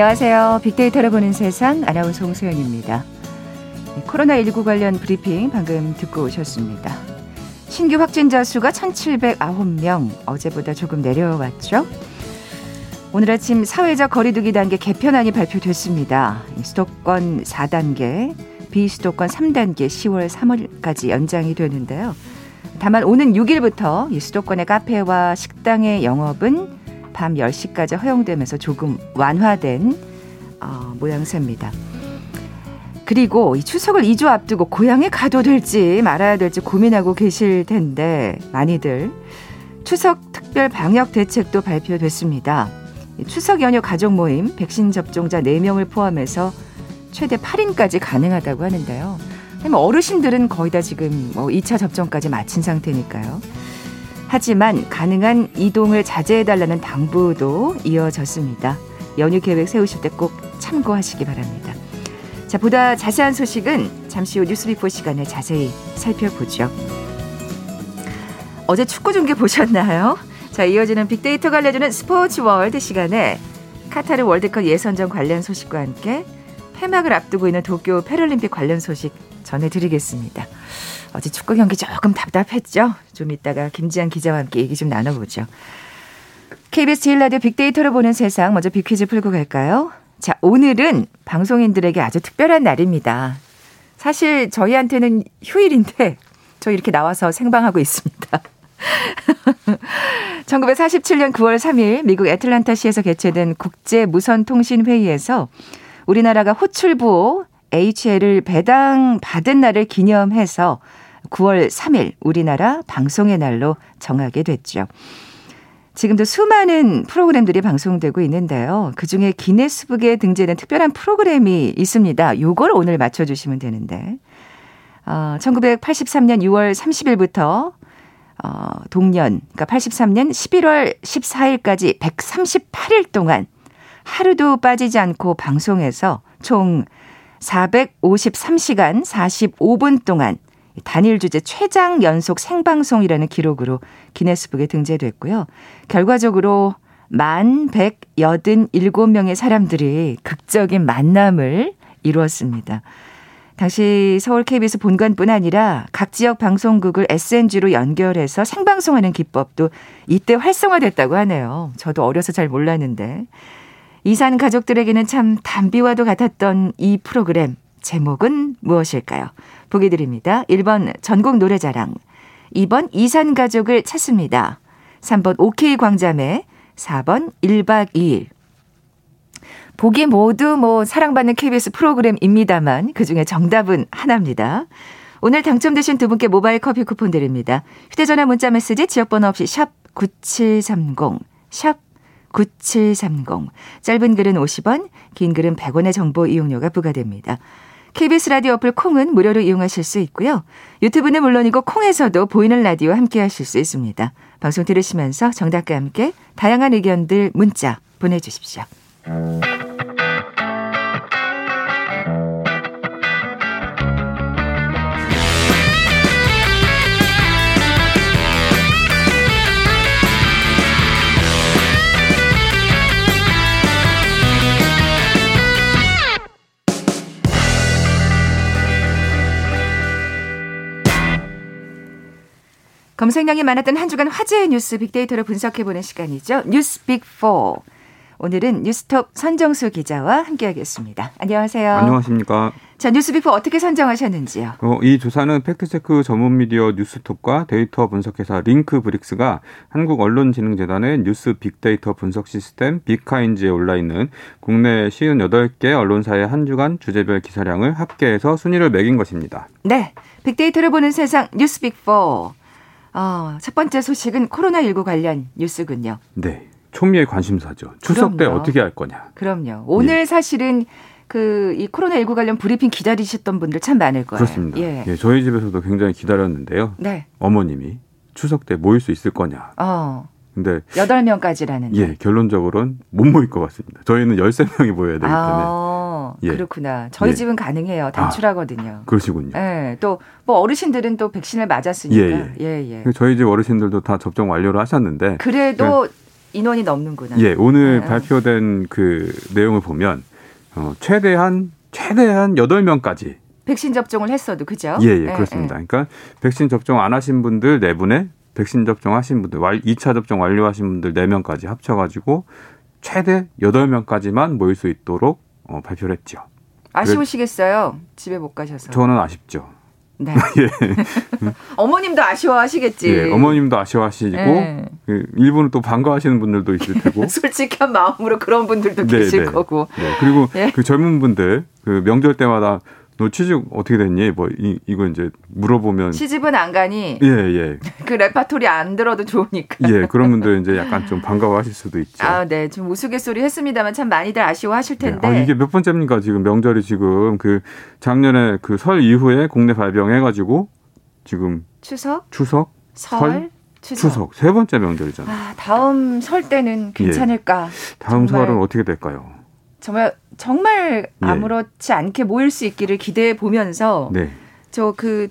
안녕하세요. 빅데이터를 보는 세상 아나운서 홍소연입니다. 코로나19 관련 브리핑 방금 듣고 오셨습니다. 신규 확진자 수가 1,709명, 어제보다 조금 내려왔죠? 오늘 아침 사회적 거리두기 단계 개편안이 발표됐습니다. 수도권 4단계, 비수도권 3단계 10월 3월까지 연장이 되는데요. 다만 오는 6일부터 수도권의 카페와 식당의 영업은 밤 10시까지 허용되면서 조금 완화된 어, 모양새입니다. 그리고 이 추석을 2주 앞두고 고향에 가도 될지 말아야 될지 고민하고 계실 텐데 많이들 추석 특별 방역 대책도 발표됐습니다. 추석 연휴 가족 모임 백신 접종자 4명을 포함해서 최대 8인까지 가능하다고 하는데요. 어르신들은 거의 다 지금 뭐 2차 접종까지 마친 상태니까요. 하지만 가능한 이동을 자제해달라는 당부도 이어졌습니다. 연휴 계획 세우실 때 꼭 참고하시기 바랍니다. 자, 보다 자세한 소식은 잠시 후 뉴스 빅4 시간에 자세히 살펴보죠. 어제 축구 중계 보셨나요? 자, 이어지는 빅데이터가 알려주는 스포츠 월드 시간에 카타르 월드컵 예선전 관련 소식과 함께 폐막을 앞두고 있는 도쿄 패럴림픽 관련 소식 전해드리겠습니다. 어제 축구 경기 조금 답답했죠? 좀 이따가 김지한 기자와 함께 얘기 좀 나눠보죠. KBS 제일 라디오 빅데이터를 보는 세상 먼저 빅퀴즈 풀고 갈까요? 자, 오늘은 방송인들에게 아주 특별한 날입니다. 사실 저희한테는 휴일인데 저 이렇게 나와서 생방하고 있습니다. 1947년 9월 3일 미국 애틀란타시에서 개최된 국제 무선 통신 회의에서 우리나라가 호출부 HL을 배당 받은 날을 기념해서 9월 3일 우리나라 방송의 날로 정하게 됐죠. 지금도 수많은 프로그램들이 방송되고 있는데요. 그 중에 기네스북에 등재된 특별한 프로그램이 있습니다. 요걸 오늘 맞춰주시면 되는데. 어, 1983년 6월 30일부터 어, 동년, 그러니까 83년 11월 14일까지 138일 동안 하루도 빠지지 않고 방송해서 총 453시간 45분 동안 단일 주제 최장 연속 생방송이라는 기록으로 기네스북에 등재됐고요. 결과적으로 만 187명의 사람들이 극적인 만남을 이루었습니다. 당시 서울 KBS 본관뿐 아니라 각 지역 방송국을 SNG로 연결해서 생방송하는 기법도 이때 활성화됐다고 하네요. 저도 어려서 잘 몰랐는데. 이산 가족들에게는 참 담비와도 같았던 이 프로그램 제목은 무엇일까요? 보기 드립니다. 1번 전국 노래자랑, 2번 이산 가족을 찾습니다. 3번 OK 광자매, 4번 1박 2일. 보기 모두 뭐 사랑받는 KBS 프로그램입니다만 그중에 정답은 하나입니다. 오늘 당첨되신 두 분께 모바일 커피 쿠폰 드립니다. 휴대전화 문자 메시지 지역번호 없이 샵 9730, 샵 9730. 짧은 글은 50원, 긴 글은 100원의 정보 이용료가 부과됩니다. KBS 라디오 어플 콩은 무료로 이용하실 수 있고요. 유튜브는 물론이고 콩에서도 보이는 라디오 함께 하실 수 있습니다. 방송 들으시면서 정답과 함께 다양한 의견들 문자 보내주십시오. 검색량이 많았던 한 주간 화제의 뉴스 빅데이터로 분석해보는 시간이죠. 뉴스 빅4. 오늘은 뉴스톱 선정수 기자와 함께하겠습니다. 안녕하세요. 안녕하십니까. 자, 뉴스 빅4 어떻게 선정하셨는지요? 어, 이 조사는 팩트체크 전문 미디어 뉴스톱과 데이터 분석회사 링크브릭스가 한국언론진흥재단의 뉴스 빅데이터 분석 시스템 빅카인즈에 올라있는 국내 58개 언론사의 한 주간 주제별 기사량을 합계해서 순위를 매긴 것입니다. 네. 빅데이터를 보는 세상 뉴스빅4. 어, 첫 번째 소식은 코로나19 관련 뉴스군요. 네. 초미의 관심사죠. 추석 그럼요. 때 어떻게 할 거냐. 그럼요. 오늘 예. 사실은 그 이 코로나19 관련 브리핑 기다리셨던 분들 참 많을 거예요. 그렇습니다. 예. 예. 저희 집에서도 굉장히 기다렸는데요. 네. 어머님이 추석 때 모일 수 있을 거냐. 어. 근데 8명까지라는 예, 결론적으로는 못 모일 것 같습니다. 저희는 13명이 모여야 되기 때문에. 아, 예. 그렇구나. 저희 예. 집은 가능해요. 단출하거든요. 아, 그러시군요. 예. 또 뭐 어르신들은 또 백신을 맞았으니까. 예, 예. 예, 예. 저희 집 어르신들도 다 접종 완료를 하셨는데 그래도 인원이 넘는구나. 예, 오늘 네. 발표된 그 내용을 보면 어, 최대한 최대한 8명까지 백신 접종을 했어도 그죠? 예, 예, 예, 그렇습니다. 그러니까 백신 접종 안 하신 분들 네 분에 백신 접종하신 분들, 2차 접종 완료하신 분들 4명까지 합쳐가지고 최대 8명까지만 모일 수 있도록 어, 발표를 했죠. 아쉬우시겠어요? 집에 못 가셔서. 저는 아쉽죠. 네. 예. 어머님도 아쉬워하시겠지. 예, 어머님도 아쉬워하시고 예. 그 일부는 또 반가워하시는 분들도 있을 테고. 솔직한 마음으로 그런 분들도 네, 계실 네. 거고. 네, 그리고 예. 그 젊은 분들 그 명절 때마다 너 취직 어떻게 됐니? 뭐 이, 이거 이제 물어보면 시집은 안 가니 예, 예. 그 레파토리 안 들어도 좋으니까. 예, 그런 분들 이제 약간 좀 반가워하실 수도 있죠. 아, 네. 좀 우스갯소리 했습니다만 참 많이들 아쉬워하실 네. 텐데. 아, 이게 몇 번째입니까? 지금 명절이 지금 그 작년에 그 설 이후에 국내 발병해 가지고 지금 추석, 추석, 설, 설, 추석. 추석 세 번째 명절이잖아요. 아, 다음 설 때는 괜찮을까? 다음 정말 설은 어떻게 될까요? 정말 정말 예. 아무렇지 않게 모일 수 있기를 기대해 보면서 네. 저그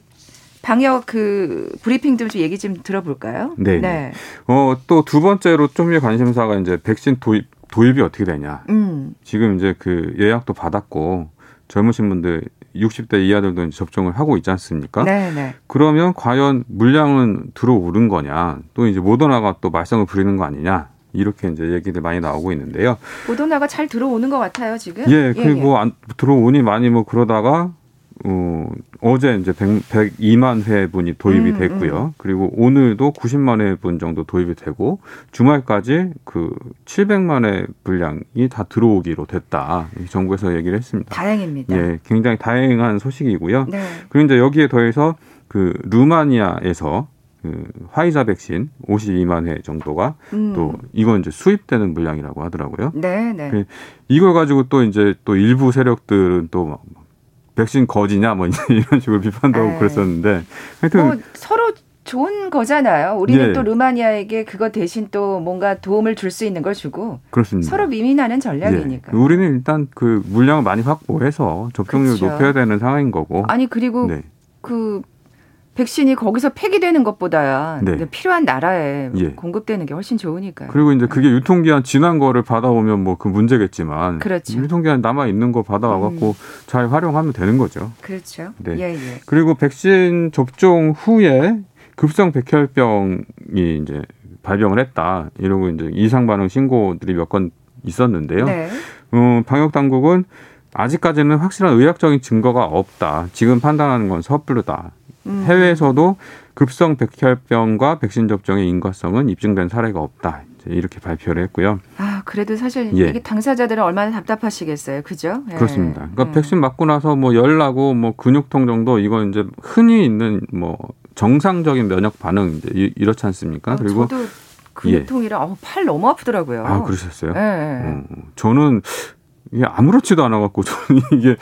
방역 그 브리핑들 좀 얘기 좀 들어볼까요? 네. 어, 또 두 번째로 좀 관심사가 이제 백신 도입, 도입이 어떻게 되냐. 음. 지금 이제 그 예약도 받았고 젊으신 분들 60대 이하들도 이제 접종을 하고 있지 않습니까? 네, 네. 그러면 과연 물량은 들어오른 거냐? 또 이제 모더나가 또 말썽을 부리는 거 아니냐? 이렇게 이제 얘기들 많이 나오고 있는데요. 보도나가 잘 들어오는 것 같아요 지금. 예, 그리고 안, 들어오니 많이 뭐 그러다가 어, 어제 이제 100, 102만 회분이 도입이 음, 됐고요. 그리고 오늘도 90만 회분 정도 도입이 되고 주말까지 그 700만 회 분량이 다 들어오기로 됐다. 정부에서 얘기를 했습니다. 다행입니다. 예, 굉장히 다행한 소식이고요. 네. 그리고 이제 여기에 더해서 그 루마니아에서 그 화이자 백신 52만 회 정도가 음. 또 이건 이제 수입되는 물량이라고 하더라고요. 네, 네. 그 이걸 가지고 또 이제 또 일부 세력들은 또막 백신 거지냐 뭐 이런 식으로 비판도 하고 에이. 그랬었는데 하여튼 뭐 서로 좋은 거잖아요. 우리는 예. 또 루마니아에게 그거 대신 또 뭔가 도움을 줄 수 있는 걸 주고 그렇습니다. 서로 미민하는 전략이니까. 예. 우리는 일단 그 물량을 많이 확보해서 접종률 그쵸. 높여야 되는 상황인 거고. 아니 그리고 네. 그 백신이 거기서 폐기되는 것보다야 네. 필요한 나라에 예. 공급되는 게 훨씬 좋으니까요. 그리고 이제 그게 유통기한 지난 거를 받아오면 뭐 그 문제겠지만 그렇죠. 유통기한 남아 있는 거 받아와갖고 잘 활용하면 되는 거죠. 그렇죠. 네. 예, 예. 그리고 백신 접종 후에 급성 백혈병이 이제 발병을 했다 이러고 이제 이상 반응 신고들이 몇 건 있었는데요. 네. 어, 방역 당국은 아직까지는 확실한 의학적인 증거가 없다. 지금 판단하는 건 섣부르다. 음. 해외에서도 급성 백혈병과 백신 접종의 인과성은 입증된 사례가 없다. 이렇게 발표를 했고요. 아, 그래도 사실 예. 이게 당사자들은 얼마나 답답하시겠어요. 그죠? 예. 그렇습니다. 그러니까 음. 백신 맞고 나서 뭐 열나고 뭐 근육통 정도 이건 이제 흔히 있는 뭐 정상적인 면역 반응 이제 이- 이렇지 않습니까? 아, 그리고 저도 근육통이라 어, 팔 너무 아프더라고요. 아 그러셨어요? 예, 예. 어, 저는 이게 아무렇지도 않아갖고 저는 이게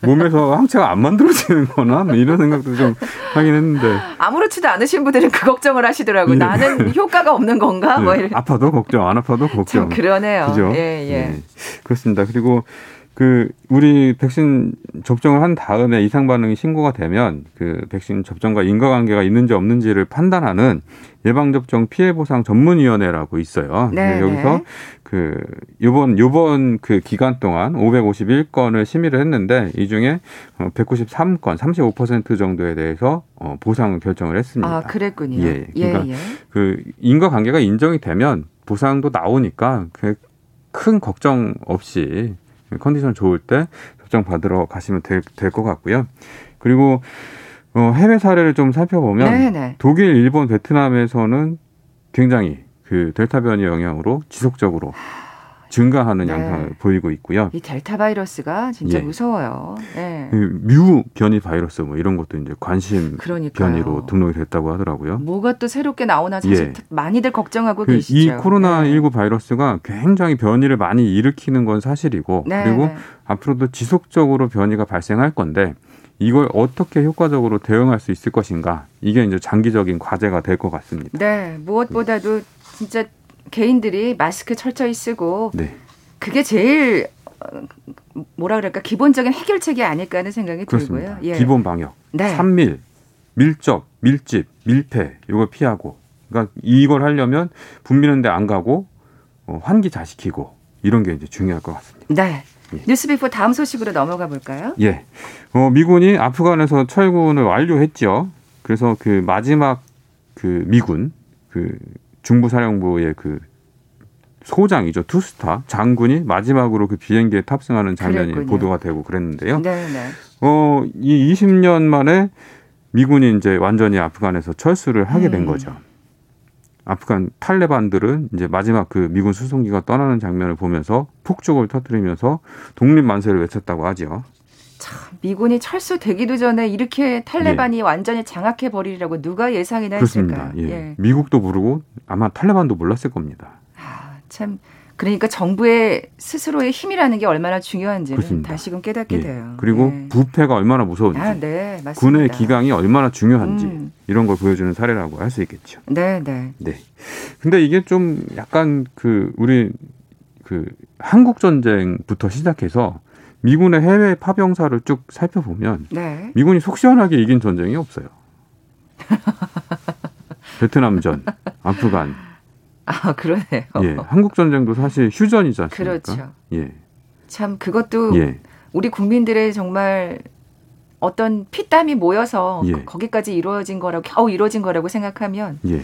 몸에서 항체가 안 만들어지는 거나 뭐 이런 생각도 좀 하긴 했는데 아무렇지도 않으신 분들은 그 걱정을 하시더라고. 요 예. 나는 효과가 없는 건가? 뭐 네, 이런. 아파도 걱정 안 아파도 걱정 좀 그러네요. 그죠? 예, 예. 네, 그렇습니다. 그리고 그 우리 백신 접종을 한 다음에 이상 반응이 신고가 되면 그 백신 접종과 인과관계가 있는지 없는지를 판단하는 예방 접종 피해 보상 전문위원회라고 있어요. 네, 여기서 네. 그 요번 요번 그 기간 동안 551건을 심의를 했는데 이 중에 193건, 35% 정도에 대해서 어 보상 결정을 했습니다. 아, 그랬군요. 예, 예, 그러니까 예. 그 인과 관계가 인정이 되면 보상도 나오니까 그큰 걱정 없이 컨디션 좋을 때 접종 받으러 가시면 될 것 같고요. 그리고 어, 해외 사례를 좀 살펴보면 네, 네. 독일, 일본, 베트남에서는 굉장히 그 델타 변이 영향으로 지속적으로 증가하는 네. 양상을 보이고 있고요. 이 델타 바이러스가 진짜 예. 무서워요. 예. 그뮤 변이 바이러스 뭐 이런 것도 이제 관심 그러니까요. 변이로 등록이 됐다고 하더라고요. 뭐가 또 새롭게 나오나 사실 예. 많이들 걱정하고 그 계시죠. 이 코로나 네. 19 바이러스가 굉장히 변이를 많이 일으키는 건 사실이고 네, 그리고 네. 앞으로도 지속적으로 변이가 발생할 건데 이걸 어떻게 효과적으로 대응할 수 있을 것인가 이게 이제 장기적인 과제가 될 것 같습니다. 네, 무엇보다도 진짜 개인들이 마스크 철저히 쓰고 네, 그게 제일 어, 뭐라 그럴까 기본적인 해결책이 아닐까 하는 생각이 그렇습니다. 들고요. 예. 기본 방역, 네. 산밀, 밀접, 밀집, 밀폐 이걸 피하고 그러니까 이걸 하려면 붐비는데 안 가고 어, 환기자시키고 이런 게 이제 중요할 것 같습니다. 네. 예. 뉴스비포 다음 소식으로 넘어가 볼까요? 예. 어, 미군이 아프간에서 철군을 완료했죠. 그래서 그 마지막 그 미군 그 중부사령부의 그 소장이죠 투스타 장군이 마지막으로 그 비행기에 탑승하는 장면이 그랬군요. 보도가 되고 그랬는데요. 네, 네. 어, 이 20년 만에 미군이 이제 완전히 아프간에서 철수를 하게 된 음. 거죠. 아프간 탈레반들은 이제 마지막 그 미군 수송기가 떠나는 장면을 보면서 폭죽을 터뜨리면서 독립 만세를 외쳤다고 하죠. 참 미군이 철수되기도 전에 이렇게 탈레반이 예. 완전히 장악해 버리리라고 누가 예상이나 했을까요? 예. 예. 미국도 모르고 아마 탈레반도 몰랐을 겁니다. 아, 참 그러니까 정부의 스스로의 힘이라는 게 얼마나 중요한지를 그렇습니다. 다시금 깨닫게 예. 돼요. 그리고 네. 부패가 얼마나 무서운지, 아, 네, 군의 기강이 얼마나 중요한지 음. 이런 걸 보여주는 사례라고 할 수 있겠죠. 네, 네. 네. 근데 이게 좀 약간 그 우리 그 한국 전쟁부터 시작해서 미군의 해외 파병사를 쭉 살펴보면 네. 미군이 속 시원하게 이긴 전쟁이 없어요. 베트남전, 아프간, 아, 그러네요. 예. 한국 전쟁도 사실 휴전이지 않습니까? 그렇죠. 예. 참 그것도 예. 우리 국민들의 정말 어떤 피땀이 모여서 예. 거기까지 이루어진 거라고 겨우 이루어진 거라고 생각하면 예.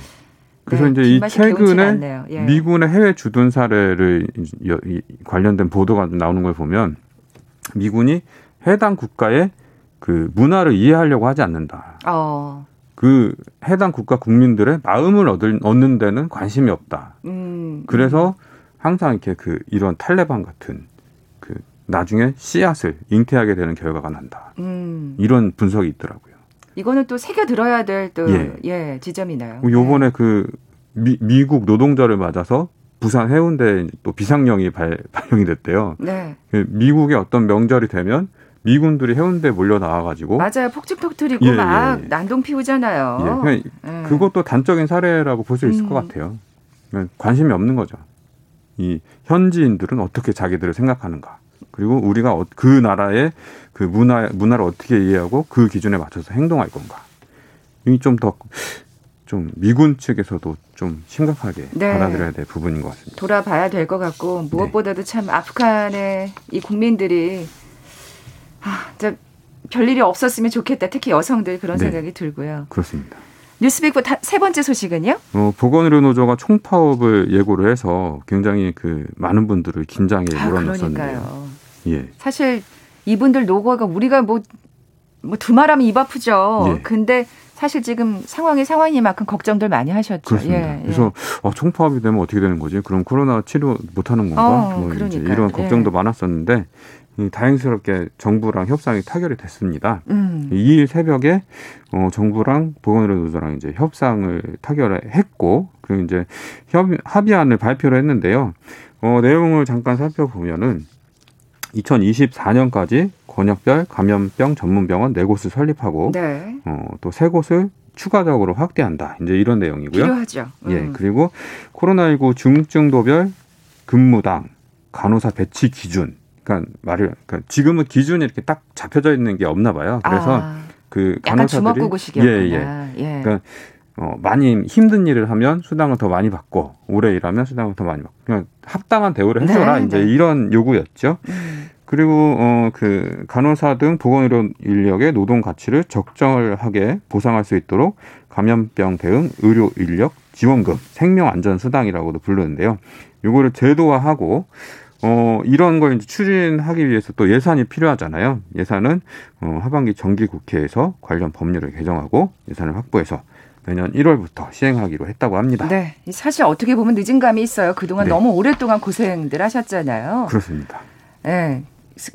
그래서 네, 이제 이 최근에 예. 미군의 해외 주둔 사례를 관련된 보도가 나오는 걸 보면 미군이 해당 국가의 그 문화를 이해하려고 하지 않는다. 어. 그 해당 국가 국민들의 마음을 얻을, 얻는 데는 관심이 없다. 음, 그래서 항상 이렇게 그 이런 탈레반 같은 그 나중에 씨앗을 잉태하게 되는 결과가 난다. 음. 이런 분석이 있더라고요. 이거는 또 새겨 들어야 될또 예. 예, 지점이나요. 요번에 네. 그 미, 미국 노동자를 맞아서 부산 해운대 또 비상령이 발, 발령이 됐대요. 네. 그 미국의 어떤 명절이 되면 미군들이 해운대 몰려 나와가지고 맞아요 폭죽 터트리고 예, 막 예. 난동 피우잖아요. 예. 예. 그것도 단적인 사례라고 볼 수 있을 음. 것 같아요. 관심이 없는 거죠. 이 현지인들은 어떻게 자기들을 생각하는가. 그리고 우리가 어, 그 나라의 그 문화 문화를 어떻게 이해하고 그 기준에 맞춰서 행동할 건가. 이게 좀 더 좀좀 미군 측에서도 좀 심각하게 네. 받아들여야 될 부분인 것 같습니다. 돌아봐야 될 것 같고 무엇보다도 네. 참 아프간의 이 국민들이 아, 저 별일이 없었으면 좋겠다. 특히 여성들 그런 네. 생각이 들고요. 그렇습니다. 뉴스빅 세 번째 소식은요? 어, 보건의료 노조가 총파업을 예고를 해서 굉장히 그 많은 분들을 긴장에 아, 몰아넣었는데요. 예. 사실 이분들 노고가 우리가 뭐, 뭐 두말하면 입 아프죠. 예. 근데 사실 지금 상황이 상황이만큼 걱정들 많이 하셨죠. 그렇습니다. 예, 예. 그래서 예. 어, 총파업이 되면 어떻게 되는 거지? 그럼 코로나 치료 못하는 건가? 어, 뭐 이제 이런 걱정도 예. 많았었는데 다행스럽게 정부랑 협상이 타결이 됐습니다. 음. 2일 새벽에 어, 정부랑 보건의료노조랑 이제 협상을 타결했고 그리고 이제 협, 합의안을 발표를 했는데요. 어, 내용을 잠깐 살펴보면은 2024년까지 권역별 감염병 전문병원 네 곳을 설립하고 네. 어, 또 세 곳을 추가적으로 확대한다. 이제 이런 내용이고요. 필요하죠. 음. 예, 그리고 코로나19 중증도별 근무당 간호사 배치 기준 그러니까 말을 그러니까 지금은 기준이 이렇게 딱 잡혀져 있는 게 없나 봐요. 그래서 아, 그 간호사들이 예예. 예. 예. 그러니까 어, 많이 힘든 일을 하면 수당을 더 많이 받고 오래 일하면 수당을 더 많이 받고 그냥 합당한 대우를 해줘라 네, 이제 네. 이런 요구였죠. 음. 그리고 어, 그 간호사 등 보건의료 인력의 노동 가치를 적절하게 보상할 수 있도록 감염병 대응 의료 인력 지원금 생명 안전 수당이라고도 부르는데요. 요거를 제도화하고 어, 이런 걸 이제 추진하기 위해서 또 예산이 필요하잖아요. 예산은 어, 하반기 정기 국회에서 관련 법률을 개정하고 예산을 확보해서 내년 1월부터 시행하기로 했다고 합니다. 네. 사실 어떻게 보면 늦은 감이 있어요. 그동안 네. 너무 오랫동안 고생들 하셨잖아요. 그렇습니다. 네.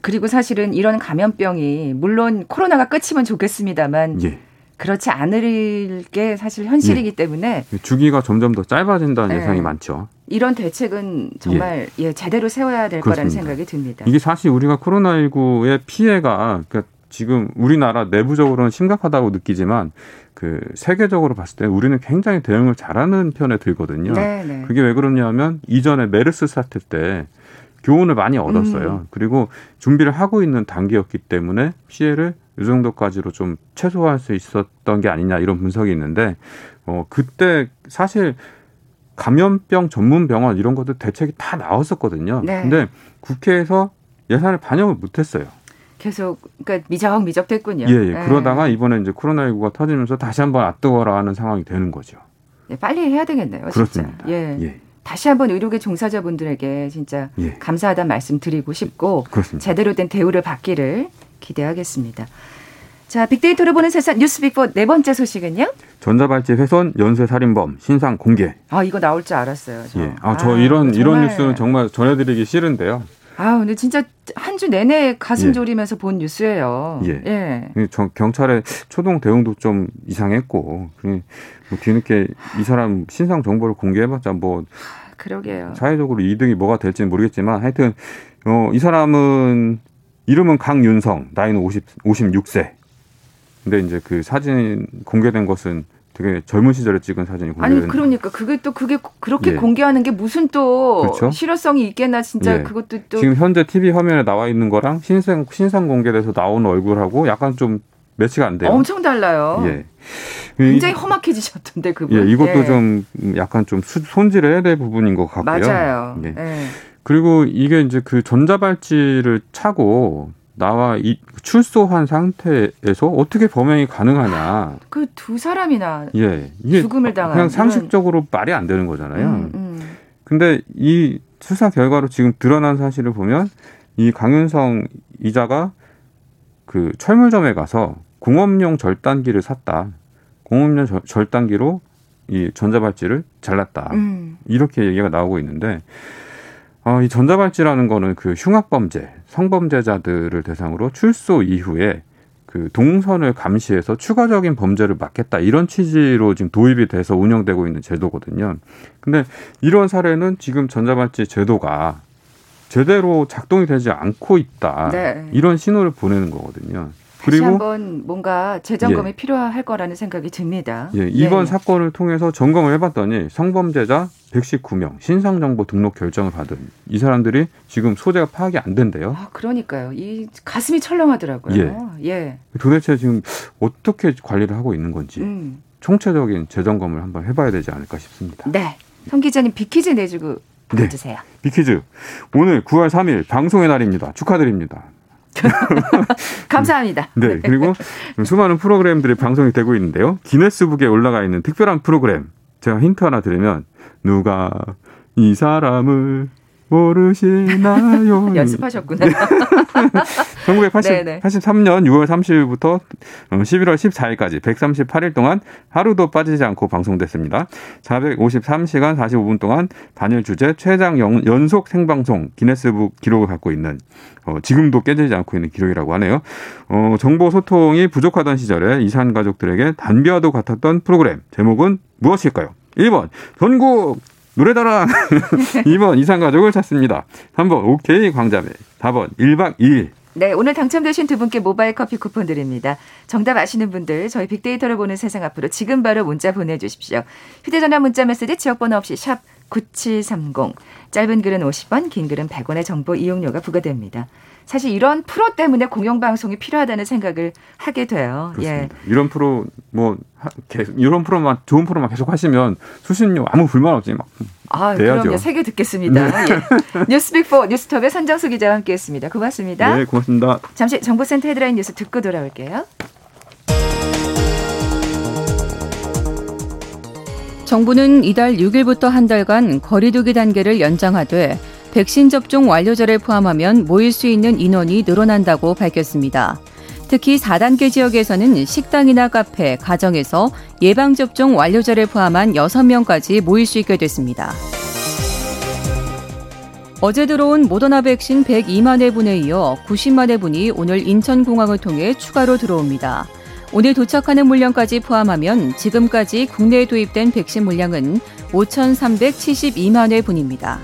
그리고 사실은 이런 감염병이 물론 코로나가 끝이면 좋겠습니다만 예. 그렇지 않을 게 사실 현실이기 예. 때문에 주기가 점점 더 짧아진다는 네. 예상이 많죠. 이런 대책은 정말 예, 예 제대로 세워야 될 그렇습니다. 거라는 생각이 듭니다. 이게 사실 우리가 코로나19의 피해가 그러니까 지금 우리나라 내부적으로는 심각하다고 느끼지만 그 세계적으로 봤을 때 우리는 굉장히 대응을 잘하는 편에 들거든요. 네네. 네. 그게 왜 그러냐면 이전에 메르스 사태 때 교훈을 많이 얻었어요. 음. 그리고 준비를 하고 있는 단계였기 때문에 피해를 이 정도까지로 좀 최소화할 수 있었던 게 아니냐 이런 분석이 있는데 어 그때 사실 감염병 전문 병원 이런 것도 대책이 다 나왔었거든요. 네. 근데 국회에서 예산을 반영을 못 했어요. 계속 그러니까 미적미적 됐군요. 예, 예. 네. 그러다가 이번에 이제 코로나19가 터지면서 다시 한번 앞두거라 하는 상황이 되는 거죠. 네, 빨리 해야 되겠네요. 그렇습니다. 진짜. 예. 예. 다시 한번 의료계 종사자분들에게 진짜 예. 감사하다는 말씀 드리고 싶고 그렇습니다. 제대로 된 대우를 받기를 기대하겠습니다. 자, 빅데이터를 보는 세상 뉴스 빅보 네 번째 소식은요? 전자발찌 훼손 연쇄 살인범 신상 공개. 아, 이거 나올 줄 알았어요. 저. 예. 아, 저 이런 이런 정말. 뉴스는 정말 전해 드리기 싫은데요. 아, 근데 진짜 한 주 내내 가슴 예. 졸이면서 본 뉴스예요. 예. 예. 이 저- 경찰의 초동 대응도 좀 이상했고, 그뭐 뒤늦게 이 사람 신상 정보를 공개해봤자 뭐 그러게요. 사회적으로 이득이 뭐가 될지는 모르겠지만 하여튼 어, 이 사람은 이름은 강윤성, 나이는 50, 56세. 근데 이제 그 사진 공개된 것은 되게 젊은 시절에 찍은 사진이 아니 공개된 그러니까 그게 또 그게 그렇게 예. 공개하는 게 무슨 또 그렇죠. 실효성이 있겠나 진짜 예. 그것도 또 지금 현재 TV 화면에 나와 있는 거랑 신상 신상 공개돼서 나오는 얼굴하고 약간 좀 매치가 안 돼요. 엄청 달라요. 예. 굉장히 험악해지셨던데 그분. 예, 이것도 예. 좀 약간 좀 수- 손질을 해야 될 부분인 것 같고요. 맞아요. 예. 예. 그리고 이게 이제 그 전자발찌를 차고 나와 이 출소한 상태에서 어떻게 범행이 가능하냐. 그 두 사람이나 예. 이게 죽음을 당한 그냥 상식적으로 말이 안 되는 거잖아요. 음, 음. 근데 이 수사 결과로 지금 드러난 사실을 보면 이 강윤성 이자가 그 철물점에 가서 공업용 절단기를 샀다. 공업용 절- 절단기로 이 전자발찌를 잘랐다. 음. 이렇게 얘기가 나오고 있는데 어, 이 전자발찌라는 거는 그 흉악범죄, 성범죄자들을 대상으로 출소 이후에 그 동선을 감시해서 추가적인 범죄를 막겠다 이런 취지로 지금 도입이 돼서 운영되고 있는 제도거든요. 근데 이런 사례는 지금 전자발찌 제도가 제대로 작동이 되지 않고 있다. 네. 이런 신호를 보내는 거거든요. 그리고 한번 뭔가 재점검이 필요할 거라는 생각이 듭니다. 예, 이번 네. 사건을 통해서 점검을 해봤더니 성범죄자 119명 신상정보 등록 결정을 받은 이 사람들이 지금 소재가 파악이 안 된대요. 아, 그러니까요. 이 가슴이 철렁하더라고요. 예. 도대체 지금 어떻게 관리를 하고 있는 건지 음. 총체적인 재점검을 한번 해봐야 되지 않을까 싶습니다. 네. 선 기자님 빅퀴즈 내주고 네. 주세요. 빅퀴즈 오늘 9월 3일 방송의 날입니다. 축하드립니다. 감사합니다. 네, 그리고 수많은 프로그램들이 방송이 되고 있는데요. 기네스북에 올라가 있는 특별한 프로그램 제가 힌트 하나 드리면 누가 이 사람을 모르시나요? 연습하셨구나. 1980, 네네. 83년 6월 30일부터 11월 14일까지 138일 동안 하루도 빠지지 않고 방송됐습니다. 453시간 45분 동안 단일 주제 최장 연- 연속 생방송 기네스북 기록을 갖고 있는 어, 지금도 깨지지 않고 있는 기록이라고 하네요. 어, 정보 소통이 부족하던 시절에 이산 가족들에게 단비와도 같았던 프로그램 제목은 무엇일까요? 1번 전국 노래자랑 2번 이산 가족을 찾습니다. 3번 오케이 광자매 4번 1박 2일 네, 오늘 당첨되신 두 분께 모바일 커피 쿠폰 드립니다. 정답 아시는 분들 저희 빅데이터를 보는 세상 앞으로 지금 바로 문자 보내 주십시오. 휴대 전화 문자 메시지 지역 번호 없이 샵 9730. 짧은 글은 50원, 긴 글은 100원의 정보 이용료가 부과됩니다. 사실 이런 프로 때문에 공영방송이 필요하다는 생각을 하게 돼요. 예. 그렇습니다. 이런 프로 뭐 하- 계속 이런 프로만 좋은 프로만 계속 하시면 수신료 아무 불만 없지 막 아, 돼야죠. 그럼요. 세개 듣겠습니다. 예. 뉴스빅4 뉴스톱의 선정수 기자와 함께했습니다. 고맙습니다. 네, 고맙습니다. 잠시 정보센터 헤드라인 뉴스 듣고 돌아올게요. 정부는 이달 6일부터 한 달간 거리두기 단계를 연장하되 백신 접종 완료자를 포함하면 모일 수 있는 인원이 늘어난다고 밝혔습니다. 특히 4단계 지역에서는 식당이나 카페, 가정에서 예방접종 완료자를 포함한 6명까지 모일 수 있게 됐습니다. 어제 들어온 모더나 백신 102만 회분에 이어 90만 회분이 오늘 인천공항을 통해 추가로 들어옵니다. 오늘 도착하는 물량까지 포함하면 지금까지 국내에 도입된 백신 물량은 5,372만 회분입니다.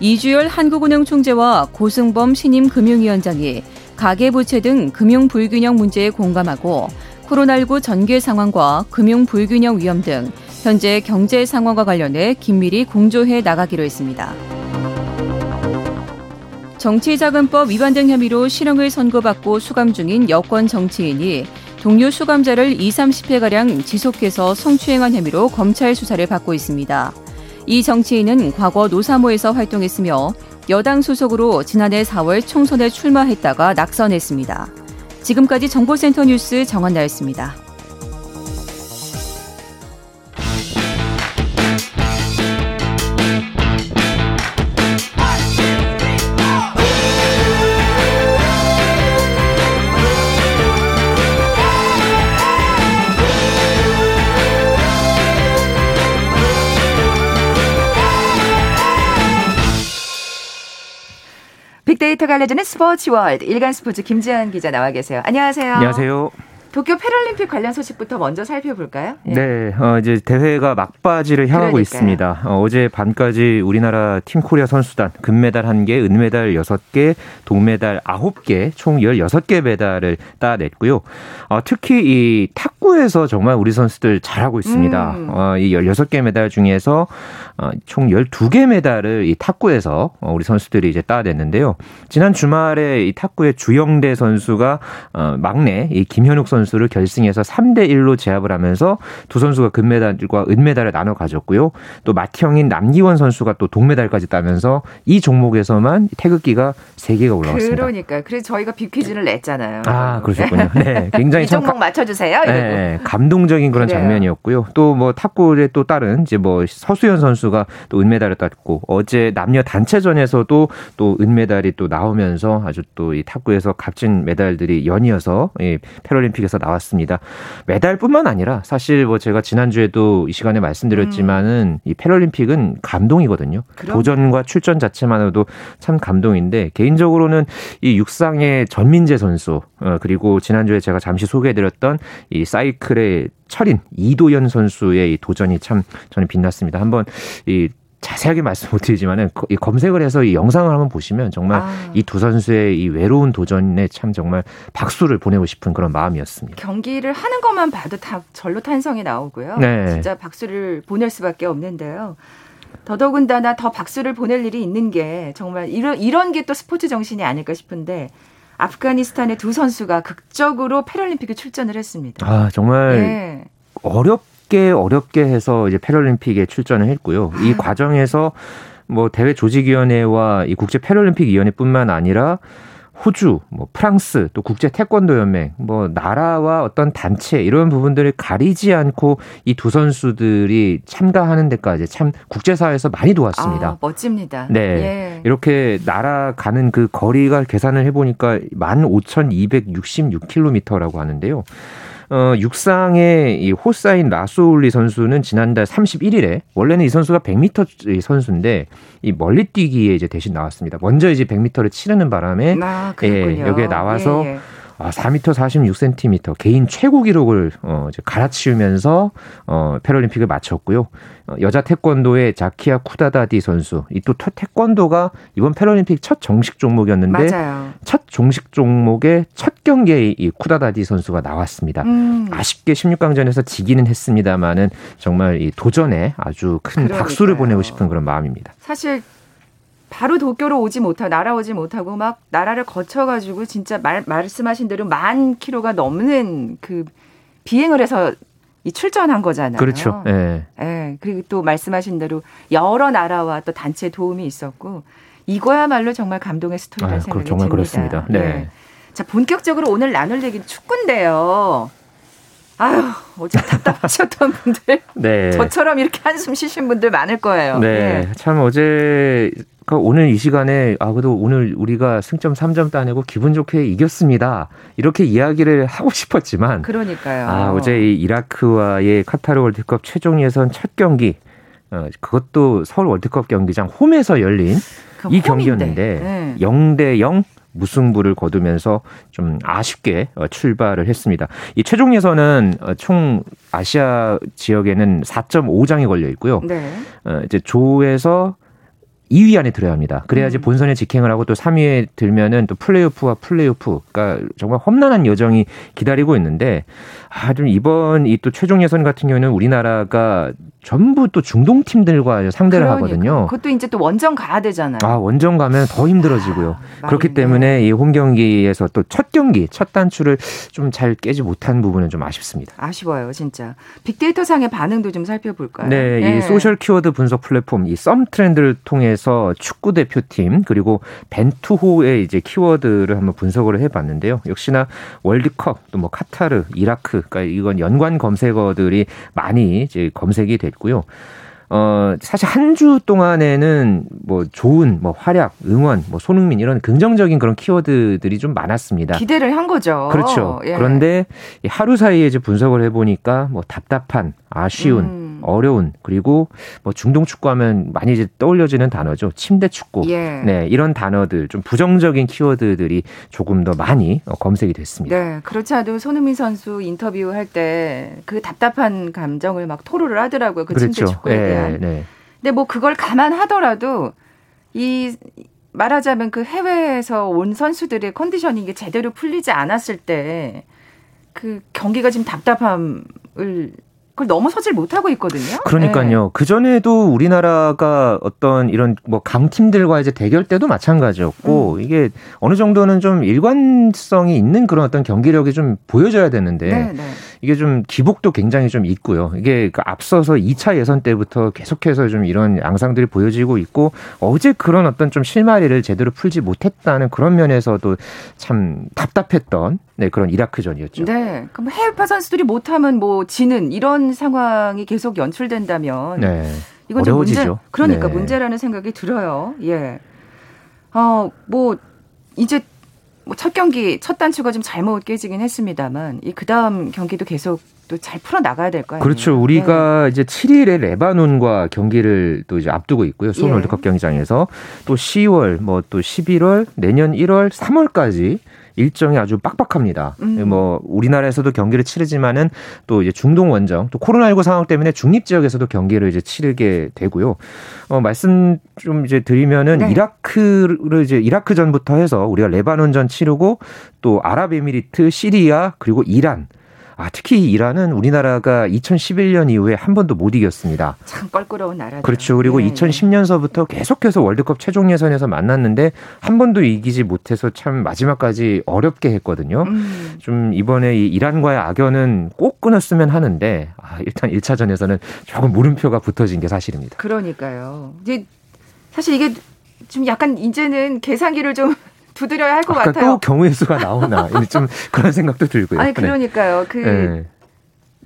이주열 한국은행 총재와 고승범 신임 금융위원장이 가계부채 등 금융 불균형 문제에 공감하고 코로나19 전개 상황과 금융 불균형 위험 등 현재 경제 상황과 관련해 긴밀히 공조해 나가기로 했습니다. 정치자금법 위반 등 혐의로 실형을 선고받고 수감 중인 여권 정치인이 동료 수감자를 2, 30회가량 지속해서 성추행한 혐의로 검찰 수사를 받고 있습니다. 이 정치인은 과거 노사모에서 활동했으며 여당 소속으로 지난해 4월 총선에 출마했다가 낙선했습니다. 지금까지 정보센터 뉴스 정한나였습니다. 빅데이터가 알려주는 스포츠 월드 일간 스포츠 김지한 기자 나와 계세요. 안녕하세요. 안녕하세요. 도쿄 패럴림픽 관련 소식부터 먼저 살펴볼까요? 예. 네, 어, 이제 대회가 막바지를 향하고 그러니까요. 있습니다. 어제 밤까지 우리나라 팀 코리아 선수단 금메달 1개, 은메달 6개, 동메달 9개, 총 16개 메달을 따냈고요. 어, 특히 이 탁구에서 정말 우리 선수들 잘하고 있습니다. 음. 어, 이 16개 메달 중에서 어, 총 12개 메달을 이 탁구에서 어, 우리 선수들이 이제 따냈는데요. 지난 주말에 이 탁구의 주영대 선수가 어, 막내 이 김현욱 선수 선수를 결승에서 3대 1로 제압을 하면서 두 선수가 금메달과 은메달을 나눠 가졌고요. 또 맏형인 남기원 선수가 또 동메달까지 따면서 이 종목에서만 태극기가 3개가 올라왔습니다. 그러니까 그래서 저희가 빅퀴즈를 냈잖아요. 아, 그러셨군요. 네. 굉장히 이 종목 맞춰 주세요. 네, 감동적인 그런 그래요. 장면이었고요. 또 뭐 탁구의 또 다른 이제 뭐 서수연 선수가 또 은메달을 땄고 어제 남녀 단체전에서도 또 은메달이 또 나오면서 아주 또 이 탁구에서 값진 메달들이 연이어서 이 패럴림픽에서 에서 나왔습니다. 메달뿐만 아니라 사실 뭐 제가 지난주에도 이 시간에 말씀드렸지만은 음. 이 패럴림픽은 감동이거든요. 그럼? 도전과 출전 자체만으로도 참 감동인데 개인적으로는 이 육상의 전민재 선수 어, 그리고 지난주에 제가 잠시 소개해드렸던 이 사이클의 철인 이도현 선수의 이 도전이 참 저는 빛났습니다. 한번 이 자세하게 말씀 못 드리지만은 검색을 해서 이 영상을 한번 보시면 정말 아. 이두 선수의 이 외로운 도전에 참 정말 박수를 보내고 싶은 그런 마음이었습니다. 경기를 하는 것만 봐도 다 절로 탄성이 나오고요. 네. 진짜 박수를 보낼 수밖에 없는데요. 더더군다나 더 박수를 보낼 일이 있는 게 정말 이런 이런 게 또 스포츠 정신이 아닐까 싶은데 아프가니스탄의 두 선수가 극적으로 패럴림픽에 출전을 했습니다. 아 정말 네. 어렵 어렵게 어렵게 해서 이제 패럴림픽에 출전을 했고요. 이 아. 과정에서 뭐 대회 조직위원회와 이 국제 패럴림픽 위원회뿐만 아니라 호주, 뭐 프랑스, 또 국제 태권도 연맹, 뭐 나라와 어떤 단체 이런 부분들을 가리지 않고 이 두 선수들이 참가하는 데까지 참 국제사회에서 많이 도왔습니다. 아, 멋집니다. 네. 예. 이렇게 날아가는 그 거리가 계산을 해보니까 15,266km라고 하는데요. 어, 육상의 이 호사인 라소울리 선수는 지난달 31일에 원래는 이 선수가 100m 선수인데 이 멀리 뛰기에 이제 대신 나왔습니다. 먼저 이제 100m를 치르는 바람에 아, 예, 여기에 나와서 예, 예. 아, 4m 46cm 개인 최고 기록을 어, 이제 갈아치우면서 어, 패럴림픽을 마쳤고요. 어, 여자 태권도의 자키아 쿠다다디 선수 이 또 태권도가 이번 패럴림픽 첫 정식 종목이었는데 맞아요. 첫 정식 종목의 첫 경기에 이 쿠다다디 선수가 나왔습니다. 음. 아쉽게 16강전에서 지기는 했습니다만은 정말 이 도전에 아주 큰 그러니까요. 박수를 보내고 싶은 그런 마음입니다. 사실 바로 도쿄로 오지 못하고 날아오지 못하고 막 나라를 거쳐가지고 진짜 말, 말씀하신 대로 만 킬로가 넘는 그 비행을 해서 이 출전한 거잖아요. 그렇죠. 예. 네. 네. 그리고 또 말씀하신 대로 여러 나라와 또 단체 도움이 있었고 이거야말로 정말 감동의 스토리라는 아, 생각이 정말 듭니다. 그렇습니다. 네. 네. 자 본격적으로 오늘 나눌 얘기는 축구인데요. 아유, 어제 답답하셨던 분들. 네. 저처럼 이렇게 한숨 쉬신 분들 많을 거예요. 네. 네. 참 어제 그러니까 오늘 이 시간에 아 그래도 오늘 우리가 승점 3점 따내고 기분 좋게 이겼습니다. 이렇게 이야기를 하고 싶었지만 그러니까요. 아 어제 이 이라크와의 카타르 월드컵 최종 예선 첫 경기 어, 그것도 서울 월드컵 경기장 홈에서 열린 이 경기였는데 네. 0대 0 무승부를 거두면서 좀 아쉽게 어, 출발을 했습니다. 이 최종 예선은 어, 총 아시아 지역에는 4.5장이 걸려 있고요. 네. 어, 이제 조에서 2위 안에 들어야 합니다. 그래야지 음. 본선에 직행을 하고 또 3위에 들면은 또 플레이오프와 플레이오프, 그러니까 정말 험난한 여정이 기다리고 있는데 아, 좀 이번 이 또 최종 예선 같은 경우는 우리나라가 전부 또 중동 팀들과 상대를 그러니까. 하거든요. 그것도 이제 또 원정 가야 되잖아요. 아 원정 가면 더 힘들어지고요. 아, 그렇기 때문에 이 홈 경기에서 또 첫 경기 첫 단추를 좀 잘 꿰지 못한 부분은 좀 아쉽습니다. 아쉬워요, 진짜. 빅데이터 상의 반응도 좀 살펴볼까요? 네, 네. 이 소셜 키워드 분석 플랫폼 이 썸트렌드를 통해서 축구 대표팀 그리고 벤투호의 이제 키워드를 한번 분석을 해봤는데요. 역시나 월드컵 또 뭐 카타르, 이라크, 그러니까 이건 연관 검색어들이 많이 이제 검색이 됐. 있고요. 어, 사실 한 주 동안에는 뭐 좋은 뭐 활약, 응원, 뭐 손흥민 이런 긍정적인 그런 키워드들이 좀 많았습니다. 기대를 한 거죠. 그렇죠. 예. 그런데 하루 사이에 이제 분석을 해보니까 뭐 답답한, 아쉬운, 음. 어려운 그리고 뭐 중동 축구하면 많이 이제 떠올려지는 단어죠. 침대 축구. 예. 네, 이런 단어들 좀 부정적인 키워드들이 조금 더 많이 어, 검색이 됐습니다. 네, 그렇지 않아도 손흥민 선수 인터뷰할 때 그 답답한 감정을 막 토로를 하더라고요. 그 그렇죠. 침대 축구에 네, 대한. 네. 근데 뭐 그걸 감안하더라도 이 말하자면 그 해외에서 온 선수들의 컨디션이 게 제대로 풀리지 않았을 때 그 경기가 지금 답답함을 그걸 넘어서질 못하고 있거든요. 그러니까요. 네. 그 전에도 우리나라가 어떤 이런 뭐 강팀들과 이제 대결 때도 마찬가지였고 음. 이게 어느 정도는 좀 일관성이 있는 그런 어떤 경기력이 좀 보여져야 되는데 네, 네. 이게 좀 기복도 굉장히 좀 있고요. 이게 그 앞서서 2차 예선 때부터 계속해서 좀 이런 양상들이 보여지고 있고 어제 그런 어떤 좀 실마리를 제대로 풀지 못했다는 그런 면에서도 참 답답했던 네, 그런 이라크전이었죠. 네. 그럼 해외파 선수들이 못하면 뭐 지는 이런 상황이 계속 연출된다면 네. 이건 어려워지죠. 문제, 그러니까 네. 문제라는 생각이 들어요. 예. 어, 뭐 이제 뭐 첫 경기 첫 단추가 좀 잘못 깨지긴 했습니다만 이 그다음 경기도 계속 또 잘 풀어 나가야 될거 아니에요. 그렇죠. 우리가 네. 이제 7일에 레바논과 경기를 또 이제 앞두고 있고요. 수원 예. 월드컵 경기장에서 또 10월 뭐 또 11월 내년 1월 3월까지 일정이 아주 빡빡합니다. 음. 뭐 우리나라에서도 경기를 치르지만은 또 이제 중동 원정 또 코로나19 상황 때문에 중립 지역에서도 경기를 이제 치르게 되고요. 어 말씀 좀 이제 드리면은 네. 이라크를 이제 이라크 전부터 해서 우리가 레바논 전 치르고 또 아랍에미리트, 시리아 그리고 이란 아, 특히 이란은 우리나라가 2011년 이후에 한 번도 못 이겼습니다. 참 껄끄러운 나라죠. 그렇죠. 그리고 네. 2010년서부터 계속해서 월드컵 최종 예선에서 만났는데 한 번도 이기지 못해서 참 마지막까지 어렵게 했거든요. 음. 좀 이번에 이 이란과의 악연은 꼭 끊었으면 하는데 아, 일단 1차전에서는 조금 물음표가 붙어진 게 사실입니다. 그러니까요. 이제 사실 이게 좀 약간 이제는 계산기를 좀 두드려야 할 것 같아요. 또 경우의 수가 나오나 좀 그런 생각도 들고요. 아니 네. 그러니까요. 그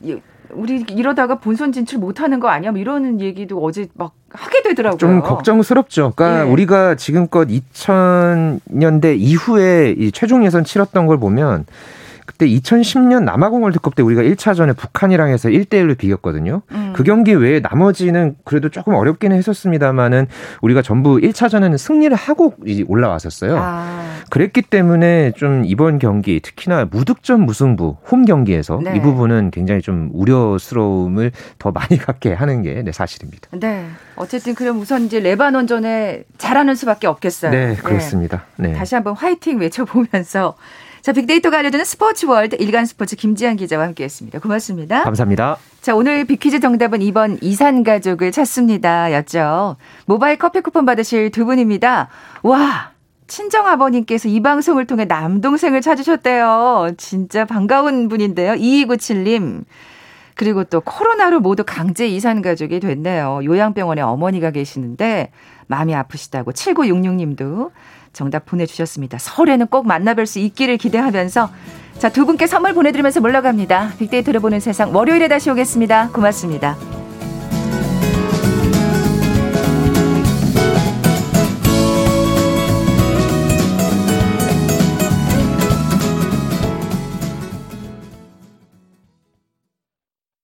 네. 우리 이러다가 본선 진출 못하는 거 아니야? 뭐 이러는 얘기도 어제 막 하게 되더라고요. 좀 걱정스럽죠. 그러니까 네. 우리가 지금껏 2000년대 이후에 이 최종 예선 치렀던 걸 보면 그때 2010년 남아공 월드컵 때 우리가 1차전에 북한이랑 해서 1대1로 비겼거든요. 음. 그 경기 외에 나머지는 그래도 조금 어렵기는 했었습니다만은 우리가 전부 1차전에는 승리를 하고 올라왔었어요. 아. 그랬기 때문에 좀 이번 경기 특히나 무득점 무승부 홈 경기에서 네. 이 부분은 굉장히 좀 우려스러움을 더 많이 갖게 하는 게 네, 사실입니다. 네. 어쨌든 그럼 우선 이제 레바논전에 잘하는 수밖에 없겠어요. 네, 그렇습니다. 네. 다시 한번 화이팅 외쳐보면서 자, 빅데이터가 알려주는 스포츠 월드 일간 스포츠 김지한 기자와 함께했습니다. 고맙습니다. 감사합니다. 자, 오늘 빅퀴즈 정답은 2번 이산 가족을 찾습니다. 였죠. 모바일 커피 쿠폰 받으실 두 분입니다. 와! 친정 아버님께서 이 방송을 통해 남동생을 찾으셨대요. 진짜 반가운 분인데요. 2297님. 그리고 또 코로나로 모두 강제 이산 가족이 됐네요. 요양병원에 어머니가 계시는데 마음이 아프시다고 7966님도 정답 보내주셨습니다. 설에는 꼭 만나뵐 수 있기를 기대하면서 자, 두 분께 선물 보내드리면서 물러갑니다. 빅데이터를 보는 세상 월요일에 다시 오겠습니다. 고맙습니다.